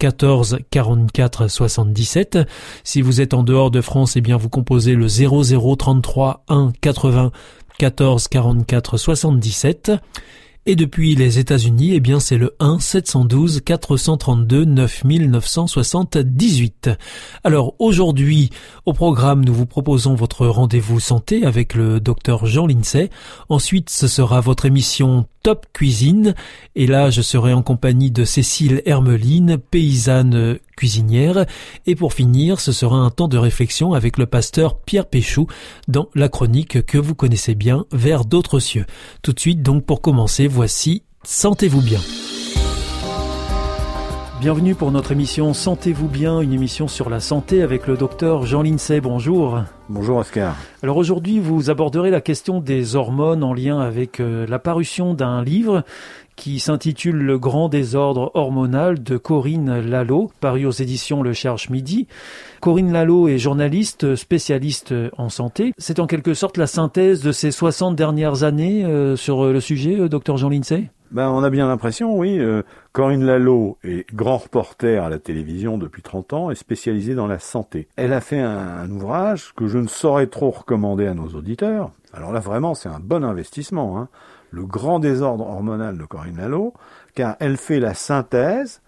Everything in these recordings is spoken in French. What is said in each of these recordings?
14 44 77. Si vous êtes en dehors de France, eh bien vous composez le 0033 1 80 14 44 77. Et depuis les États-Unis, eh bien c'est le 1 712 432 9978. Alors aujourd'hui, au programme, nous vous proposons votre rendez-vous santé avec le docteur Jean Lincey. Ensuite, ce sera votre émission Top Cuisine. Et là, je serai en compagnie de Cécile Hermeline, paysanne cuisinière. Et pour finir, ce sera un temps de réflexion avec le pasteur Pierre Péchou dans la chronique que vous connaissez bien, Vers d'autres cieux. Tout de suite, donc, pour commencer, voici Sentez-vous bien. Bienvenue pour notre émission Sentez-vous bien, une émission sur la santé avec le docteur Jean Lincey. Bonjour. Bonjour Oscar. Alors aujourd'hui, vous aborderez la question des hormones en lien avec euh, la parution d'un livre qui s'intitule Le grand désordre hormonal de Corinne Lalo, paru aux éditions Le Cherche Midi. Corinne Lalo est journaliste spécialiste en santé. C'est en quelque sorte la synthèse de ces 60 dernières années euh, sur le sujet, euh, docteur Jean Lincey ben, on a bien l'impression, oui. Euh, Corinne Lalo est grand reporter à la télévision depuis 30 ans et spécialisée dans la santé. Elle a fait un, un ouvrage que je ne saurais trop recommander à nos auditeurs. Alors là, vraiment, c'est un bon investissement. Hein. Le grand désordre hormonal de Corinne Lalo, car elle fait la synthèse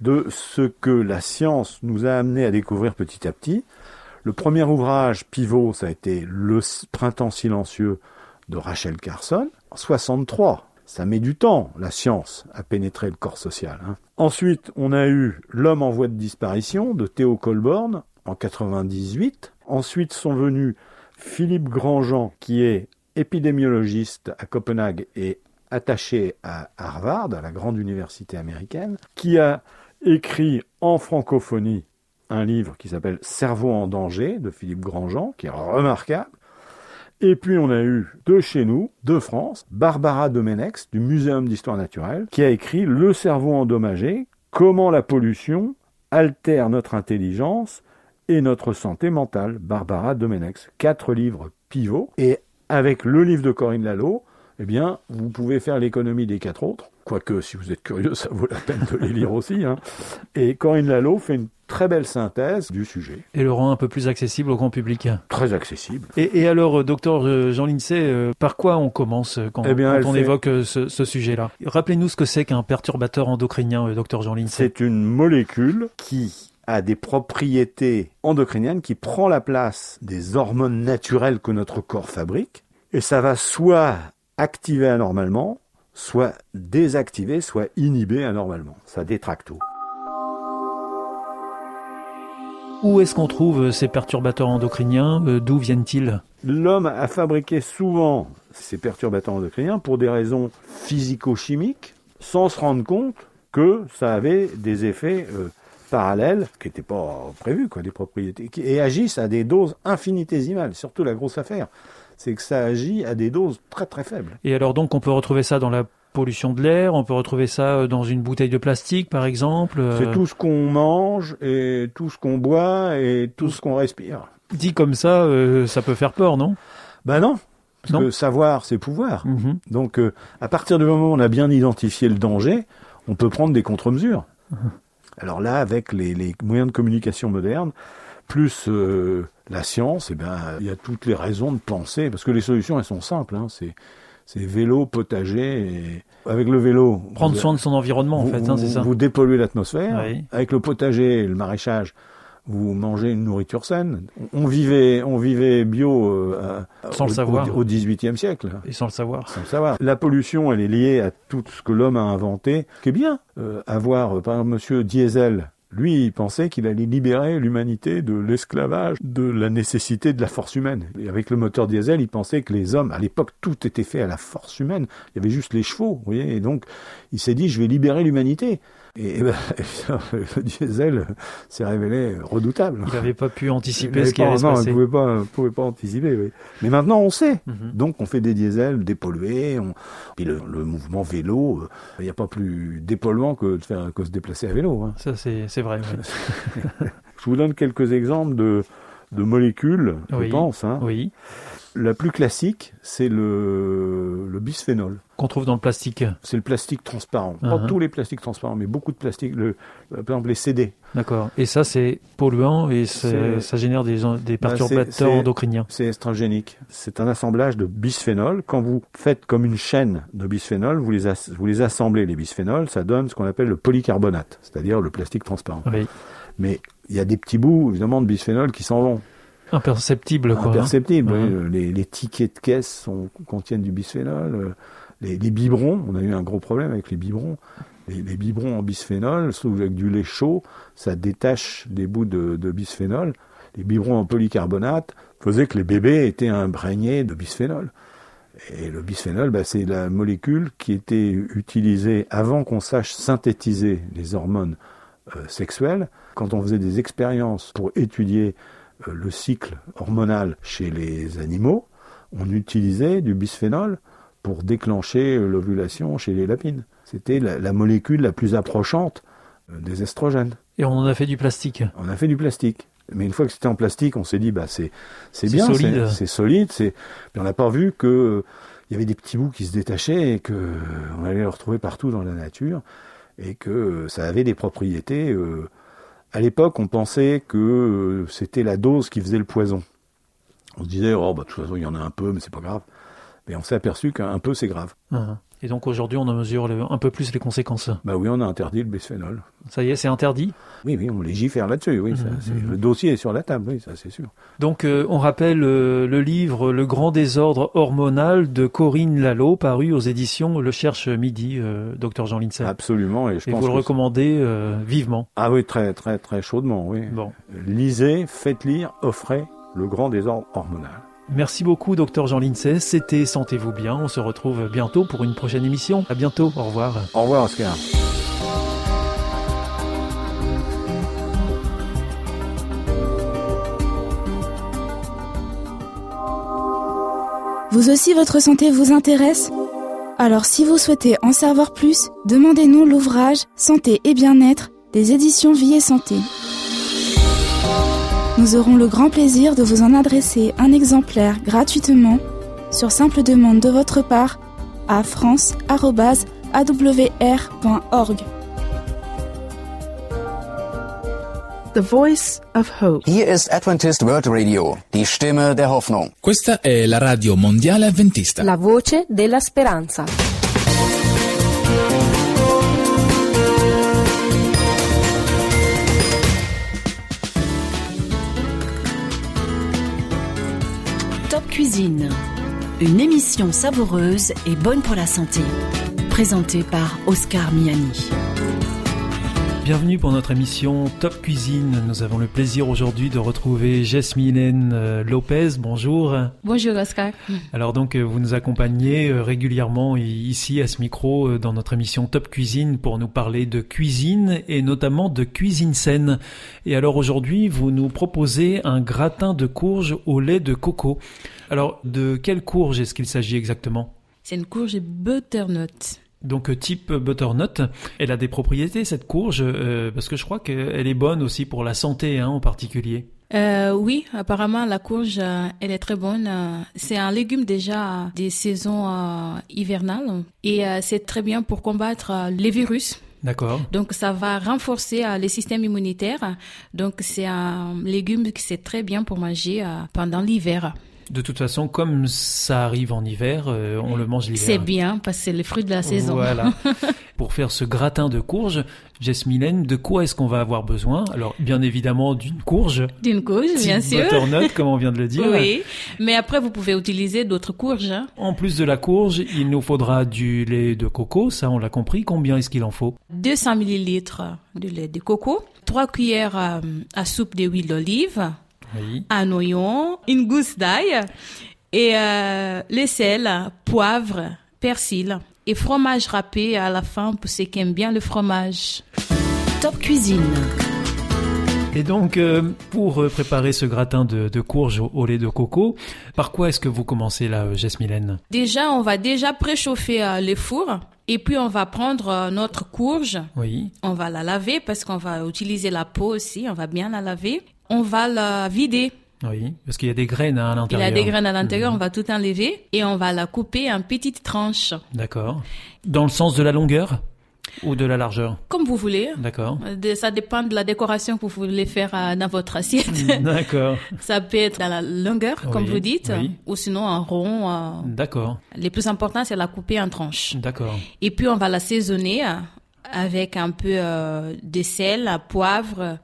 de ce que la science nous a amené à découvrir petit à petit. Le premier ouvrage pivot, ça a été Le printemps silencieux de Rachel Carson, en 63 ça met du temps, la science, à pénétrer le corps social. Hein. Ensuite, on a eu L'homme en voie de disparition de Théo Colborn en 98. Ensuite sont venus Philippe Grandjean, qui est épidémiologiste à Copenhague et attaché à Harvard, à la grande université américaine, qui a écrit en francophonie un livre qui s'appelle Cerveau en danger de Philippe Grandjean, qui est remarquable. Et puis on a eu de chez nous, de France, Barbara Domenex du Muséum d'histoire naturelle, qui a écrit Le cerveau endommagé, comment la pollution altère notre intelligence et notre santé mentale. Barbara Domenex. Quatre livres pivots. Et avec le livre de Corinne Lalo, eh bien, vous pouvez faire l'économie des quatre autres. Quoique, si vous êtes curieux, ça vaut la peine de les lire aussi. Hein. Et Corinne Lalo fait une très belle synthèse du sujet. Et le rend un peu plus accessible au grand public. Très accessible. Et, alors, euh, docteur euh, Jean Lincey, euh, par quoi on commence quand, eh on évoque ce, sujet-là? Rappelez-nous ce que c'est qu'un perturbateur endocrinien, docteur Jean Lincey. C'est une molécule qui a des propriétés endocriniennes qui prend la place des hormones naturelles que notre corps fabrique. Et ça va soit activer anormalement, soit désactiver, soit inhiber anormalement. Ça détracte tout. Où est-ce qu'on trouve ces perturbateurs endocriniens? Euh, D'où viennent-ils? L'homme a fabriqué souvent ces perturbateurs endocriniens pour des raisons physico-chimiques, sans se rendre compte que ça avait des effets euh, parallèles qui n'étaient pas prévus, quoi, des propriétés, et agissent à des doses infinitésimales. Surtout la grosse affaire, c'est que ça agit à des doses très très faibles. Et alors donc on peut retrouver ça dans la pollution de l'air, on peut retrouver ça euh, dans une bouteille de plastique par exemple. Euh. C'est tout ce qu'on mange et tout ce qu'on boit et tout, ce qu'on respire. Dit comme ça, euh, ça peut faire peur, non? Ben non. Parce que savoir, c'est pouvoir. Mhm. Donc, à partir du moment où on a bien identifié le danger, on peut prendre des contre-mesures. Mhm. Alors là, avec les, moyens de communication modernes, plus la science, eh ben, il y a toutes les raisons de penser, parce que les solutions, elles sont simples. Hein, c'est c'est vélo, potager. Et avec le vélo. Prendre soin de son environnement, en fait, hein, c'est ça. Vous dépolluez l'atmosphère. Avec le potager, le maraîchage, vous mangez une nourriture saine. On vivait, on vivait bio euh, sans au, le savoir. au XVIIIe siècle. Et sans le savoir. Sans le savoir. La pollution, elle est liée à tout ce que l'homme a inventé. Ce qui est bien, euh, avoir, euh, par exemple, Monsieur Diesel, Lui, il pensait qu'il allait libérer l'humanité de l'esclavage, de la nécessité de la force humaine. Et avec le moteur diesel, il pensait que les hommes, à l'époque, tout était fait à la force humaine. Il y avait juste les chevaux, vous voyez. Et donc, il s'est dit, je vais libérer l'humanité. Et, ben, le diesel s'est révélé redoutable. Il n'avait pas pu anticiper ce qui allait se passer. Non, il ne pouvait pas, pouvait pas anticiper. Oui. Mais maintenant, on sait. Mhm. Donc, on fait des diesels dépollués. On... Puis le, mouvement vélo, euh, il n'y a pas plus dépolluant que de faire que se déplacer à vélo. Hein. Ça, c'est vrai. je vous donne quelques exemples de, de molécules, je pense. Hein. Oui. La plus classique, c'est le, le bisphénol. Qu'on trouve dans le plastique C'est le plastique transparent. Pas uh-huh. tous les plastiques transparents, mais beaucoup de plastiques. Le, par exemple, les CD. D'accord. Et ça, c'est polluant et ça génère des, des bah, perturbateurs endocriniens. C'est estrogénique. C'est un assemblage de bisphénol. Quand vous faites comme une chaîne de bisphénol, vous les, vous les assemblez, les bisphénols, ça donne ce qu'on appelle le polycarbonate, c'est-à-dire le plastique transparent. Oui. Mais il y a des petits bouts, évidemment, de bisphénol qui s'en vont. Imperceptible, quoi. Hein. Imperceptible, oui. les, tickets de caisse sont, contiennent du bisphénol. Euh, les, biberons, on a eu un gros problème avec les biberons. Les, biberons en bisphénol, avec du lait chaud, ça détache des bouts de, bisphénol. Les biberons en polycarbonate faisaient que les bébés étaient imprégnés de bisphénol. Et le bisphénol, bah, c'est la molécule qui était utilisée avant qu'on sache synthétiser les hormones euh, sexuelles. Quand on faisait des expériences pour étudier le cycle hormonal chez les animaux, on utilisait du bisphénol pour déclencher l'ovulation chez les lapines. C'était la, molécule la plus approchante euh, des estrogènes. Et on en a fait du plastique. On a fait du plastique. Mais une fois que c'était en plastique, on s'est dit bah c'est c'est bien, c'est solide, c'est. on n'a pas vu que il y avait des petits bouts qui se détachaient et que on allait les retrouver partout dans la nature et que ça avait des propriétés euh, à l'époque, on pensait que euh, c'était la dose qui faisait le poison. On se disait, oh, bah, de toute façon, il y en a un peu, mais c'est pas grave. Mais on s'est aperçu qu'un peu, c'est grave. Ah. Et donc aujourd'hui, on en mesure un peu plus les conséquences. Bah oui, on a interdit le bisphénol. Ça y est, c'est interdit? Oui, oui, on légifère là-dessus. Oui, mmh, mmh. le dossier est sur la table, oui, ça c'est sûr. Donc euh, on rappelle euh, le livre Le grand désordre hormonal de Corinne Lalo, paru aux éditions Le Cherche Midi, euh, docteur Jean Lindsay. Absolument, et je et vous le recommandez vivement. Ah oui, très très très chaudement, oui. Bon. Lisez, faites lire, offrez Le grand désordre hormonal. Merci beaucoup, docteur Jean Lindsay. C'était Sentez-vous bien. On se retrouve bientôt pour une prochaine émission. À bientôt. Au revoir. Au revoir, Oscar. Vous aussi, votre santé vous intéresse? Alors, si vous souhaitez en savoir plus, demandez-nous l'ouvrage Santé et bien-être des éditions Vie et Santé. Nous aurons le grand plaisir de vous en adresser un exemplaire gratuitement sur simple demande de votre part à france.awr.org. The Voice of Hope. Hier ist Adventist World Radio, die Stimme der Hoffnung. Questa è la radio mondiale adventista. La voce della speranza. Une émission savoureuse et bonne pour la santé, présentée par Oscar Miani. Bienvenue pour notre émission Top Cuisine. Nous avons le plaisir aujourd'hui de retrouver Jasmine euh, Lopez. Bonjour. Bonjour Oscar. Alors donc euh, vous nous accompagnez euh, régulièrement ici à ce micro dans notre émission Top Cuisine pour nous parler de cuisine et notamment de cuisine saine. Et alors aujourd'hui vous nous proposez un gratin de courge au lait de coco. Alors de quelle courge est-ce qu'il s'agit exactement? C'est une courge butternut. Donc euh, type butternut, elle a des propriétés cette courge euh, parce que je crois qu'elle est bonne aussi pour la santé hein, en particulier. Euh, oui, apparemment la courge, elle est très bonne. C'est un légume déjà des saisons hivernales et c'est très bien pour combattre les virus. D'accord. Donc ça va renforcer le système immunitaire. Donc c'est un légume qui c'est très bien pour manger pendant l'hiver. De toute façon, comme ça arrive en hiver, euh, on le mange l'hiver. C'est bien parce que c'est le fruit de la saison. Voilà. pour faire ce gratin de courge. Jasmine, de quoi est-ce qu'on va avoir besoin? Alors, bien évidemment, d'une courge. D'une courge, bien sûr. Butternut, comme on vient de le dire. Oui, mais après, vous pouvez utiliser d'autres courges. hein. En plus de la courge, il nous faudra du lait de coco, ça on l'a compris. Combien est-ce qu'il en faut? 200 millilitres de lait de coco, 3 cuillères euh, à soupe d'huile d'olive, Oui. un oignon, une gousse d'ail et euh, le sel, poivre, persil et fromage râpé à la fin pour ceux qui aiment bien le fromage. Top Cuisine. Et donc, euh, pour euh, préparer ce gratin de, de courge au, au lait de coco, par quoi est-ce que vous commencez là, euh, Jasmine Déjà, on va déjà préchauffer euh, le four et puis on va prendre euh, notre courge, Oui. on va la laver parce qu'on va utiliser la peau aussi, on va bien la laver. On va la vider. Oui, parce qu'il y a des graines à Il y l'intérieur. a des graines à l'intérieur, Mhm. on va tout enlever et on va la couper en petites tranches, D'accord. Dans le sens de la longueur ou de la largeur comme vous voulez. D'accord. Ça dépend de la décoration que vous voulez faire euh, dans votre assiette. D'accord. Ça peut être dans la longueur, comme vous dites, oui. ou sinon en rond. euh. D'accord. Le plus important, c'est la couper en tranches. D'accord. Et puis, on va l'assaisonner euh, avec un peu de sel, poivre,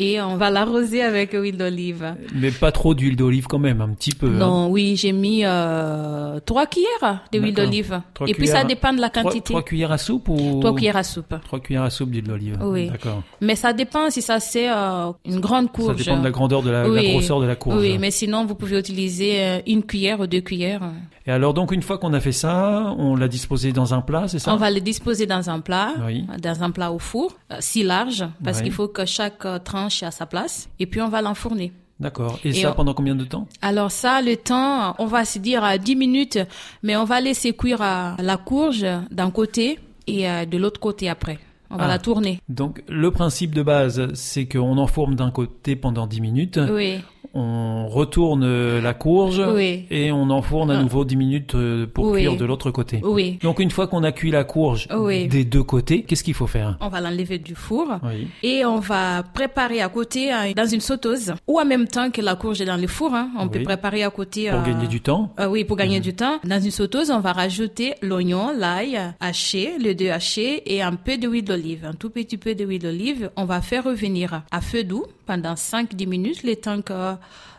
et on va l'arroser avec huile d'olive. Mais pas trop d'huile d'olive quand même, un petit peu. hein. Non, oui, j'ai mis euh, trois cuillères d'huile d'olive. Et puis, ça dépend de la quantité. trois cuillères à soupe ou Trois cuillères à soupe. Trois cuillères à soupe d'huile d'olive. Oui. D'accord. Mais ça dépend si ça c'est euh, une grande Ça courge. dépend de la grandeur de la, la grosseur de la courge. Oui, mais sinon vous pouvez utiliser euh, une cuillère ou deux cuillères. Et alors donc une fois qu'on a fait ça, on l'a disposé dans un plat, c'est ça? On va le disposer dans un plat, Oui. dans un plat au four, euh, si large, parce Oui. qu'il faut que chaque euh, tranche ait à sa place. Et puis on va l'enfourner. D'accord. Et, Et ça on- pendant combien de temps? Alors ça, le temps, on va se dire à 10 minutes, mais on va laisser cuire euh, la courge d'un côté et euh, de l'autre côté après. On va Ah. la tourner. Donc le principe de base, c'est qu'on enfourne d'un côté pendant 10 minutes, Oui, on retourne euh, la courge Oui. et on enfourne à Ah. nouveau 10 minutes euh, pour Oui. cuire de l'autre côté. oui. Donc une fois qu'on a cuit la courge Oui. des deux côtés, qu'est-ce qu'il faut faire? On va l'enlever du four. Oui. Et on va préparer à côté euh, dans une sauteuse ou en même temps que la courge est dans le four. hein, on peut préparer à côté. Pour euh, gagner du temps euh, oui, pour gagner Mhm. du temps. Dans une sauteuse, on va rajouter l'oignon, l'ail haché, les deux hachés et un peu d'huile d'olive. Un tout petit peu d'huile d'olive. On va faire revenir à feu doux pendant 5-10 minutes, le temps que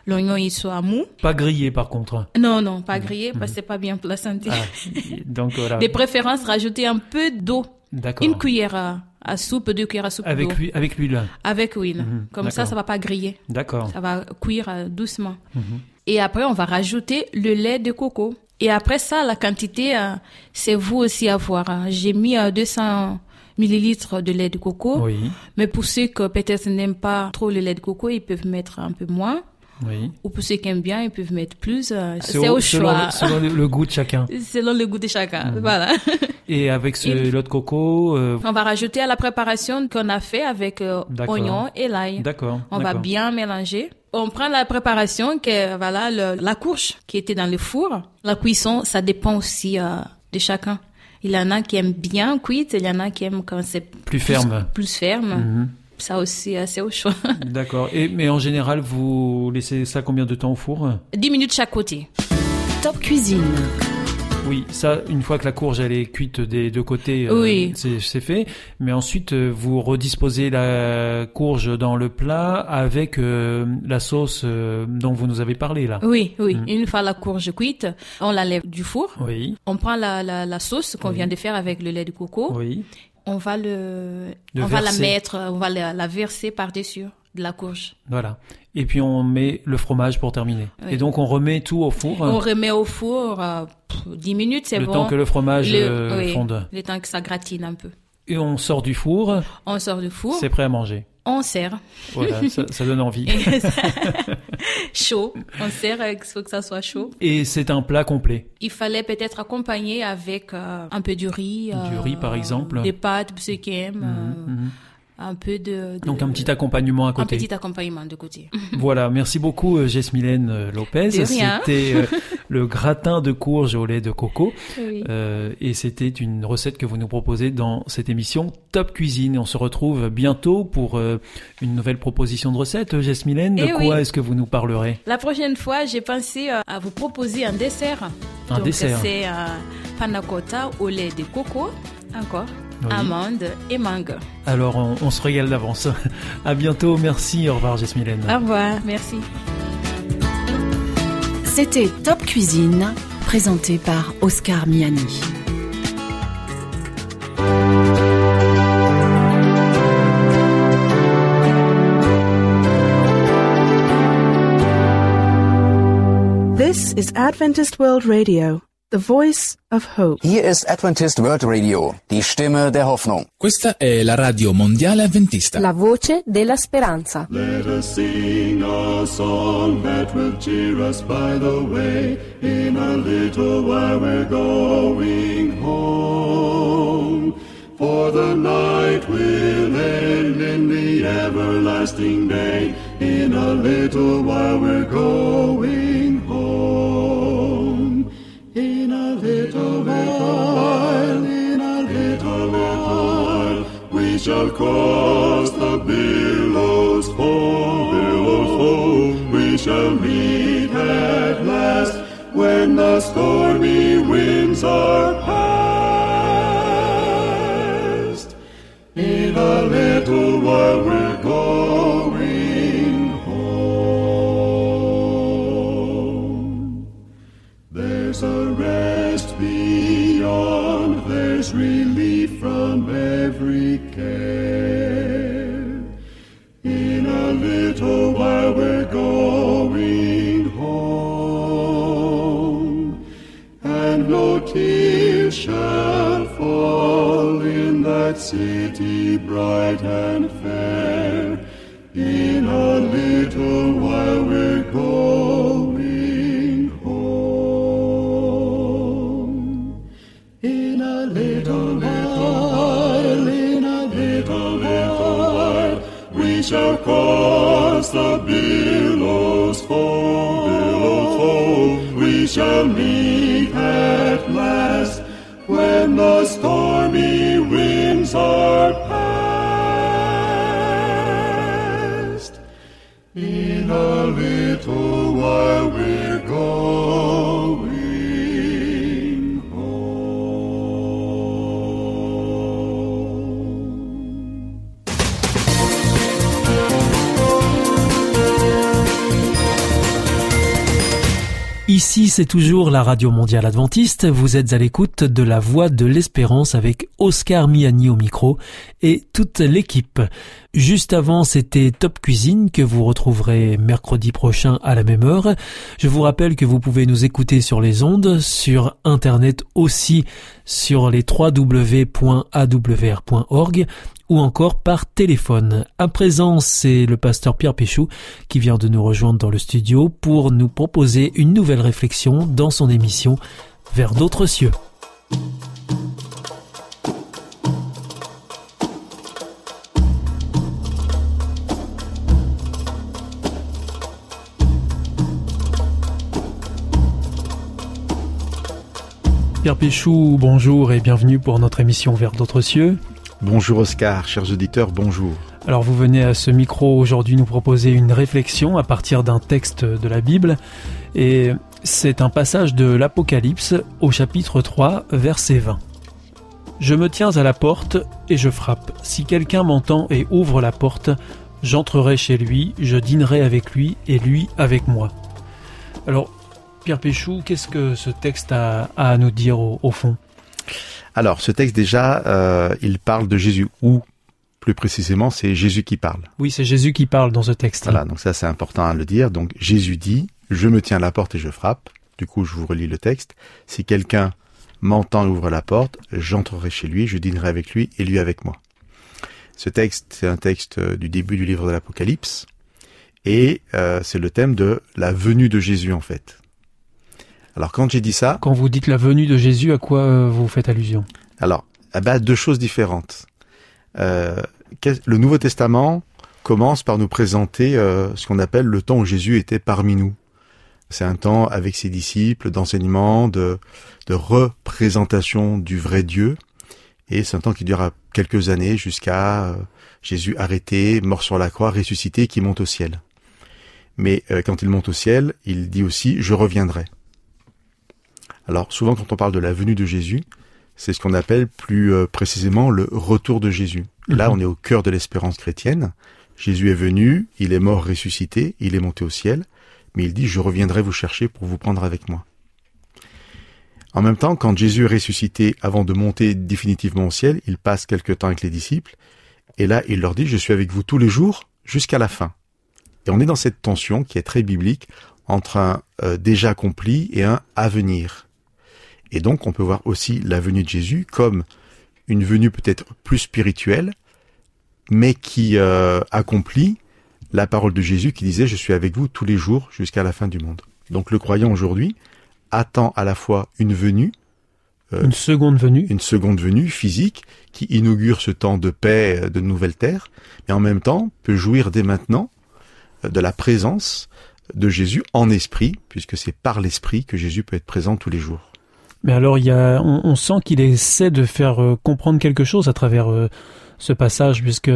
l'oignon il soit mou. Pas grillé par contre. Non, non, pas grillé parce que c'est pas bien pour la santé. Mhm. Ah, donc voilà. De préférence, rajouter un peu d'eau. D'accord. Une cuillère à, à soupe, deux cuillères à soupe Avec d'eau. avec l'huile. Avec huile. Mhm, Comme ça, d'accord. ça va pas griller. D'accord. Ça va cuire euh, doucement. Mhm. Et après, on va rajouter le lait de coco. Et après ça, la quantité, euh, c'est vous aussi à voir. hein. J'ai mis euh, 200 millilitres de lait de coco. Oui. Mais pour ceux que peut-être n'aiment pas trop le lait de coco, ils peuvent mettre un peu moins. Oui. Ou pour ceux qui aiment bien, ils peuvent mettre plus. euh, C'est au, selon choix. le- selon le, goût de chacun. Selon le goût de chacun. Mhm. Voilà. Et avec ce Et- lait de coco, euh, On va rajouter à la préparation qu'on a fait avec euh, oignon et l'ail. d'accord. On va bien mélanger. On prend la préparation, que voilà le- la courge qui était dans le four. La cuisson, ça dépend aussi euh, de chacun. Il y en a qui aiment bien cuite, il y en a qui aiment quand c'est Plus ferme. plus ferme. Mhm. Ça aussi, euh, c'est au choix. D'accord. Et mais en général, vous laissez ça combien de temps au four? 10 minutes chaque côté. Top Cuisine. Oui, ça, une fois que la courge elle est cuite des deux côtés, euh, Oui. c'est c'est fait. Mais ensuite, euh, vous redisposez la courge dans le plat avec euh, la sauce euh, dont vous nous avez parlé là. Oui, oui. Mhm. Une fois la courge cuite, on la lève du four. Oui, On prend la, la, la sauce qu'on Oui. vient de faire avec le lait de coco. oui. On va le, Le on va la mettre, on va la, la verser par-dessus de la courge. Voilà. Et puis on met le fromage pour terminer. Oui. Et donc on remet tout au four. On remet au four euh, pff, 10 minutes, c'est le bon. temps que le fromage Le- euh, oui, fonde. Le temps que ça gratine un peu. Et on sort du four, On sort du four, c'est prêt à manger. on sert. Voilà, ça, ça donne envie. Chaud. On sert, il faut que ça soit chaud. Et c'est un plat complet. Il fallait peut-être accompagner avec euh, un peu de riz. Du riz, par exemple. Des pâtes, euh, Mhm. Un peu de, de- Donc un petit accompagnement à un côté. petit accompagnement de côté. Voilà, merci beaucoup euh, Jesmilène euh, Lopez. C'était euh, le gratin de courge au lait de coco. Oui. Euh, et c'était une recette que vous nous proposez dans cette émission Top Cuisine. Et on se retrouve bientôt pour euh, une nouvelle proposition de recette. Jesmilène, de Eh quoi oui. est-ce que vous nous parlerez? La prochaine fois, j'ai pensé à vous proposer un dessert. Un Donc, dessert. C'est un panna cotta au lait de coco. Encore. Amande et mangue. Alors on, on se régale d'avance. À bientôt, merci, au revoir Jasmine. Au revoir, merci. C'était Top Cuisine, présenté par Oscar Miani. This is Adventist World Radio, the voice of hope. Hier ist Adventist World Radio, die Stimme der Hoffnung. Questa è la radio mondiale adventista. La voce della speranza. Let us sing a song that will cheer us by the way. In a little while we're going home. For the night will end in the everlasting day. In a little while we're going while, in a little, while, we shall cross the billows foam, billows foam. We shall meet at last when the stormy winds are past. In a little while day. Ici, c'est toujours la Radio Mondiale Adventiste. Vous êtes à l'écoute de la Voix de l'Espérance avec Oscar Miani au micro et toute l'équipe. Juste avant, c'était Top Cuisine que vous retrouverez mercredi prochain à la même heure. Je vous rappelle que vous pouvez nous écouter sur les ondes, sur Internet aussi, sur les www.awr.org ou encore par téléphone. À présent, c'est le pasteur Pierre Péchou qui vient de nous rejoindre dans le studio pour nous proposer une nouvelle réflexion dans son émission Vers d'autres cieux. Pierre Péchou, bonjour et bienvenue pour notre émission Vers d'autres cieux. Bonjour Oscar, chers auditeurs, bonjour. Alors vous venez à ce micro aujourd'hui nous proposer une réflexion à partir d'un texte de la Bible et c'est un passage de l'Apocalypse au chapitre 3 verset 20. Je me tiens à la porte et je frappe. Si quelqu'un m'entend et ouvre la porte, j'entrerai chez lui, je dînerai avec lui et lui avec moi. Alors Pierre Péchou, qu'est-ce que ce texte a, à nous dire au fond? Alors, ce texte déjà, euh, il parle de Jésus, ou plus précisément, c'est Jésus qui parle. Oui, c'est Jésus qui parle dans ce texte. Voilà, donc ça c'est important à le dire. Donc Jésus dit, je me tiens à la porte et je frappe. Du coup, je vous relis le texte. Si quelqu'un m'entend et ouvre la porte, j'entrerai chez lui, je dînerai avec lui et lui avec moi. Ce texte, c'est un texte euh, du début du livre de l'Apocalypse, et euh, c'est le thème de la venue de Jésus en fait. Alors quand j'ai dit ça, Quand vous dites la venue de Jésus, à quoi euh, vous faites allusion? Alors ah bah, deux choses différentes. Euh, le Nouveau Testament commence par nous présenter euh, ce qu'on appelle le temps où Jésus était parmi nous. C'est un temps avec ses disciples d'enseignement, de, de représentation du vrai Dieu. Et c'est un temps qui durera quelques années jusqu'à euh, Jésus arrêté, mort sur la croix, ressuscité, qui monte au ciel. Mais quand il monte au ciel, il dit aussi ⁇ Je reviendrai ⁇ Alors souvent quand on parle de la venue de Jésus, c'est ce qu'on appelle plus euh, précisément le retour de Jésus. Là, Mhm. on est au cœur de l'espérance chrétienne. Jésus est venu, il est mort, ressuscité, il est monté au ciel, mais il dit, je reviendrai vous chercher pour vous prendre avec moi. En même temps, quand Jésus est ressuscité, avant de monter définitivement au ciel, il passe quelque temps avec les disciples, et là, il leur dit, je suis avec vous tous les jours jusqu'à la fin. Et on est dans cette tension qui est très biblique entre un euh, déjà accompli et un à venir. Et donc, on peut voir aussi la venue de Jésus comme une venue peut-être plus spirituelle, mais qui euh, accomplit la parole de Jésus qui disait, je suis avec vous tous les jours jusqu'à la fin du monde. Donc, le croyant aujourd'hui attend à la fois une venue, euh, Une seconde venue. une seconde venue physique qui inaugure ce temps de paix, euh, de nouvelle terre, mais en même temps peut jouir dès maintenant de la présence de Jésus en esprit, puisque c'est par l'esprit que Jésus peut être présent tous les jours. Mais alors, il y a, on, on sent qu'il essaie de faire euh, comprendre quelque chose à travers euh, ce passage, puisque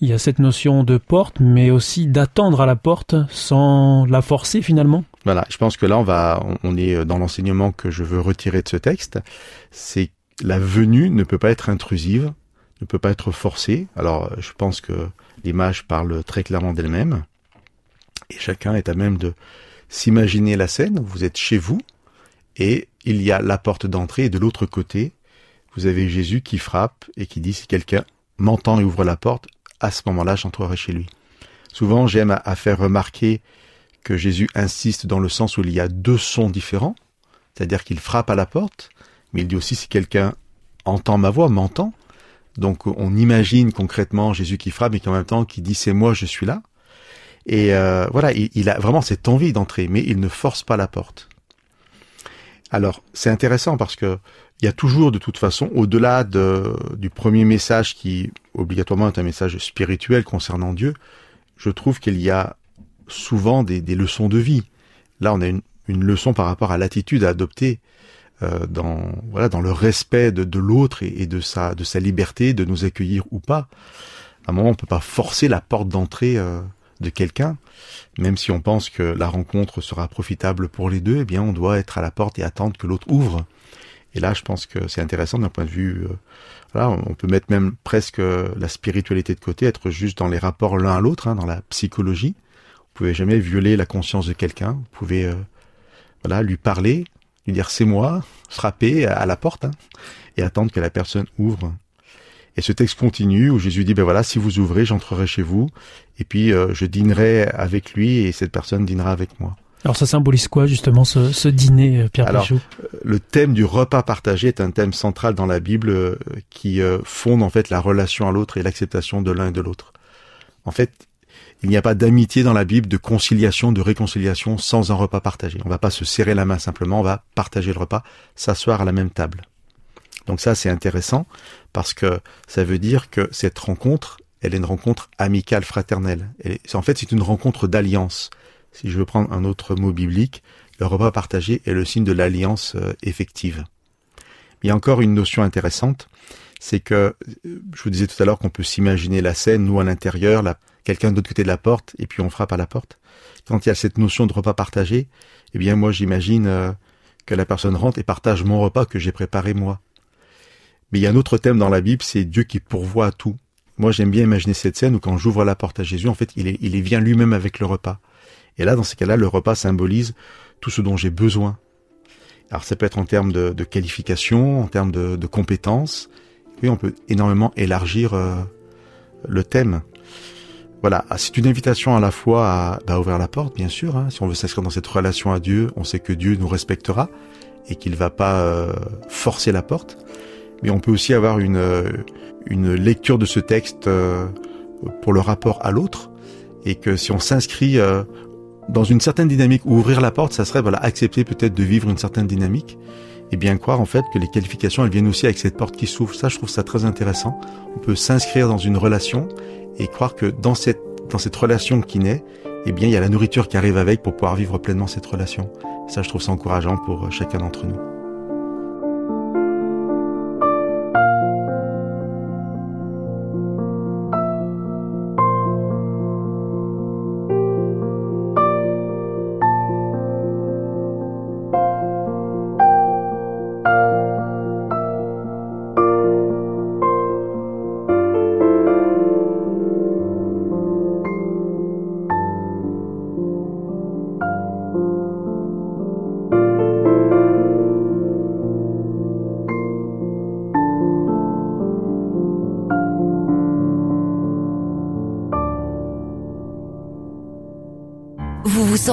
il y a cette notion de porte, mais aussi d'attendre à la porte sans la forcer finalement. Voilà, je pense que là on va, on- est dans l'enseignement que je veux retirer de ce texte, c'est la venue ne peut pas être intrusive, ne peut pas être forcée. Alors je pense que l'image parle très clairement d'elle-même, et chacun est à même de s'imaginer la scène. Vous êtes chez vous, et il y a la porte d'entrée, et de l'autre côté, vous avez Jésus qui frappe et qui dit si quelqu'un m'entend et ouvre la porte, à ce moment-là j'entrerai chez lui. Souvent j'aime à- faire remarquer que Jésus insiste dans le sens où il y a deux sons différents, c'est-à-dire qu'il frappe à la porte, mais il dit aussi si quelqu'un entend ma voix, m'entend. Donc on imagine concrètement Jésus qui frappe et qui en même temps qui dit c'est moi, je suis là. Et euh, voilà, il, il a vraiment cette envie d'entrer, mais il ne force pas la porte. Alors c'est intéressant parce que il y a toujours de toute façon, au-delà de, du premier message qui obligatoirement est un message spirituel concernant Dieu, je trouve qu'il y a souvent des, des leçons de vie. Là, on a une, une leçon par rapport à l'attitude à adopter euh, dans voilà dans le respect de, de l'autre et, et de sa de sa liberté de nous accueillir ou pas. À un moment, on peut pas forcer la porte d'entrée euh, de quelqu'un, même si on pense que la rencontre sera profitable pour les deux. Eh bien, on doit être à la porte et attendre que l'autre ouvre. Et là, je pense que c'est intéressant d'un point de vue. euh, voilà, on peut mettre même presque la spiritualité de côté, être juste dans les rapports l'un à l'autre, hein, dans la psychologie. Vous pouvez jamais violer la conscience de quelqu'un. Vous pouvez, euh, voilà, lui parler, lui dire c'est moi, frapper à la porte hein, et attendre que la personne ouvre. Et ce texte continue où Jésus dit ben voilà, si vous ouvrez, j'entrerai chez vous et puis euh, je dînerai avec lui et cette personne dînera avec moi. Alors ça symbolise quoi justement ce, ce dîner, euh, Pierre Alors, Péchou Le thème du repas partagé est un thème central dans la Bible euh, qui euh, fonde en fait la relation à l'autre et l'acceptation de l'un et de l'autre. En fait, il n'y a pas d'amitié dans la Bible, de conciliation, de réconciliation sans un repas partagé. On va pas se serrer la main simplement, on va partager le repas, s'asseoir à la même table. Donc ça, c'est intéressant parce que ça veut dire que cette rencontre, elle est une rencontre amicale, fraternelle. En fait, c'est une rencontre d'alliance. Si je veux prendre un autre mot biblique, le repas partagé est le signe de l'alliance euh, effective. Il y a encore une notion intéressante, c'est que euh, je vous disais tout à l'heure qu'on peut s'imaginer la scène, nous à l'intérieur, quelqu'un de l'autre côté de la porte, et puis on frappe à la porte. Quand il y a cette notion de repas partagé, eh bien moi j'imagine euh, que la personne rentre et partage mon repas que j'ai préparé moi. Mais il y a un autre thème dans la Bible, c'est Dieu qui pourvoit à tout. Moi j'aime bien imaginer cette scène où quand j'ouvre la porte à Jésus, en fait il, est, il est vient lui-même avec le repas. Et là, dans ces cas-là, le repas symbolise tout ce dont j'ai besoin. Alors ça peut être en termes de, de qualification, en termes de, de compétences. Oui, on peut énormément élargir euh, le thème. Voilà, Ah, c'est une invitation à la fois à bah, ouvrir la porte, bien sûr. hein. Si on veut s'inscrire dans cette relation à Dieu, on sait que Dieu nous respectera et qu'il va pas euh, forcer la porte. Mais on peut aussi avoir une, euh, une lecture de ce texte euh, pour le rapport à l'autre et que si on s'inscrit euh, dans une certaine dynamique, ou ouvrir la porte, ça serait voilà accepter peut-être de vivre une certaine dynamique, et bien croire en fait que les qualifications elles viennent aussi avec cette porte qui s'ouvre. Ça, je trouve ça très intéressant. On peut s'inscrire dans une relation et croire que dans cette dans cette relation qui naît, eh bien il y a la nourriture qui arrive avec pour pouvoir vivre pleinement cette relation. Ça, je trouve ça encourageant pour chacun d'entre nous.